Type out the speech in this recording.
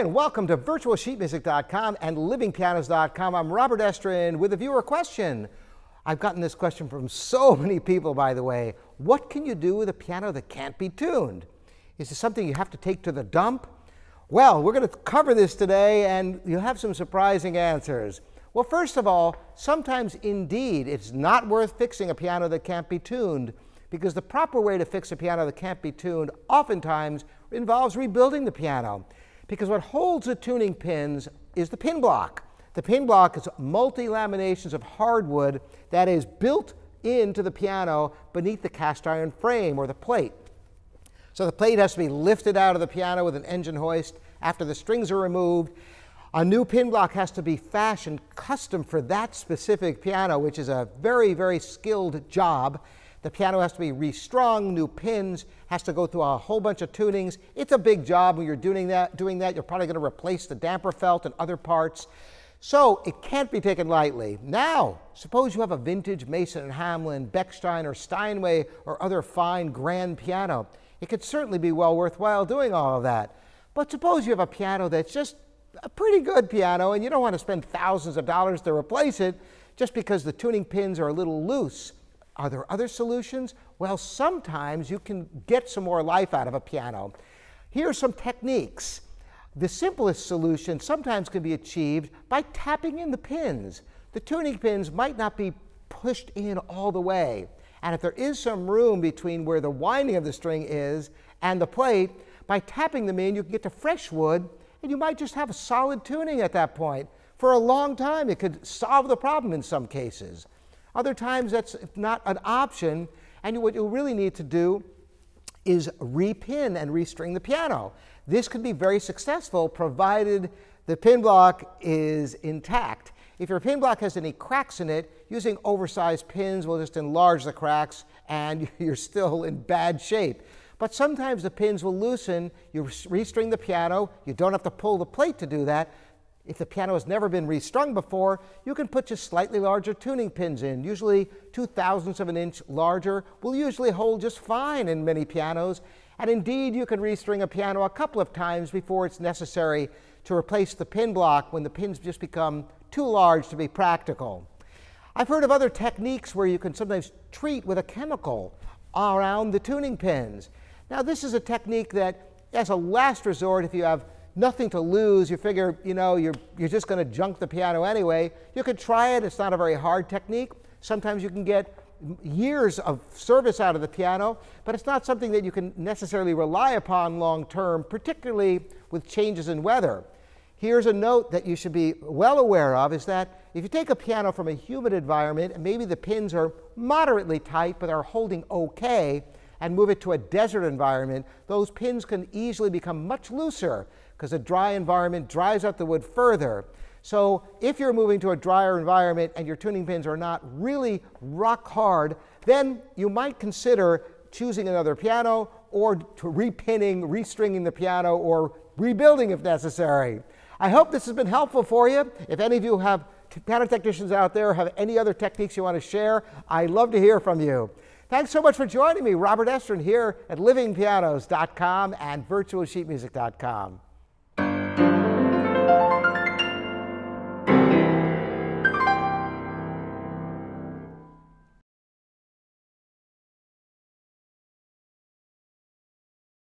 and welcome to virtualsheetmusic.com and livingpianos.com. I'm Robert Estrin with a viewer question. I've gotten this question from so many people, by the way. What can you do with a piano that can't be tuned? Is it something you have to take to the dump? Well, we're going to cover this today, and you'll have some surprising answers. Well, first of all, sometimes indeed it's not worth fixing a piano that can't be tuned because the proper way to fix a piano that can't be tuned oftentimes involves rebuilding the piano because what holds the tuning pins is the pin block. The pin block is multi-laminations of hardwood that is built into the piano beneath the cast iron frame or the plate. So the plate has to be lifted out of the piano with an engine hoist after the strings are removed. A new pin block has to be fashioned custom for that specific piano, which is a very, very skilled job. The piano has to be restrung, new pins, has to go through a whole bunch of tunings. It's a big job when you're doing that. Doing that, you're probably going to replace the damper felt and other parts. So it can't be taken lightly. Now, suppose you have a vintage Mason and Hamlin, Bechstein or Steinway or other fine grand piano. It could certainly be well worthwhile doing all of that. But suppose you have a piano that's just a pretty good piano and you don't want to spend thousands of dollars to replace it just because the tuning pins are a little loose. Are there other solutions? Well, sometimes you can get some more life out of a piano. Here are some techniques. The simplest solution sometimes can be achieved by tapping in the pins. The tuning pins might not be pushed in all the way. And if there is some room between where the winding of the string is and the plate, by tapping them in, you can get to fresh wood, and you might just have a solid tuning at that point. For a long time, it could solve the problem in some cases. Other times that's not an option, and what you really need to do is repin and restring the piano. This could be very successful provided the pin block is intact. If your pin block has any cracks in it, using oversized pins will just enlarge the cracks and you're still in bad shape. But sometimes the pins will loosen, you restring the piano, you don't have to pull the plate to do that, if the piano has never been restrung before, you can put just slightly larger tuning pins in. Usually two thousandths of an inch larger will usually hold just fine in many pianos. And indeed, you can restring a piano a couple of times before it's necessary to replace the pin block when the pins just become too large to be practical. I've heard of other techniques where you can sometimes treat with a chemical around the tuning pins. Now, this is a technique that, as a last resort, if you have nothing to lose. You figure, you know, you're, you're just going to junk the piano anyway. You could try it. It's not a very hard technique. Sometimes you can get years of service out of the piano, but it's not something that you can necessarily rely upon long term, particularly with changes in weather. Here's a note that you should be well aware of is that if you take a piano from a humid environment and maybe the pins are moderately tight but are holding okay and move it to a desert environment, those pins can easily become much looser because a dry environment dries out the wood further. So if you're moving to a drier environment and your tuning pins are not really rock hard, then you might consider choosing another piano or to repinning, restringing the piano, or rebuilding if necessary. I hope this has been helpful for you. If any of you have piano technicians out there have any other techniques you want to share, I'd love to hear from you. Thanks so much for joining me, Robert Estrin, here at livingpianos.com and virtualsheetmusic.com.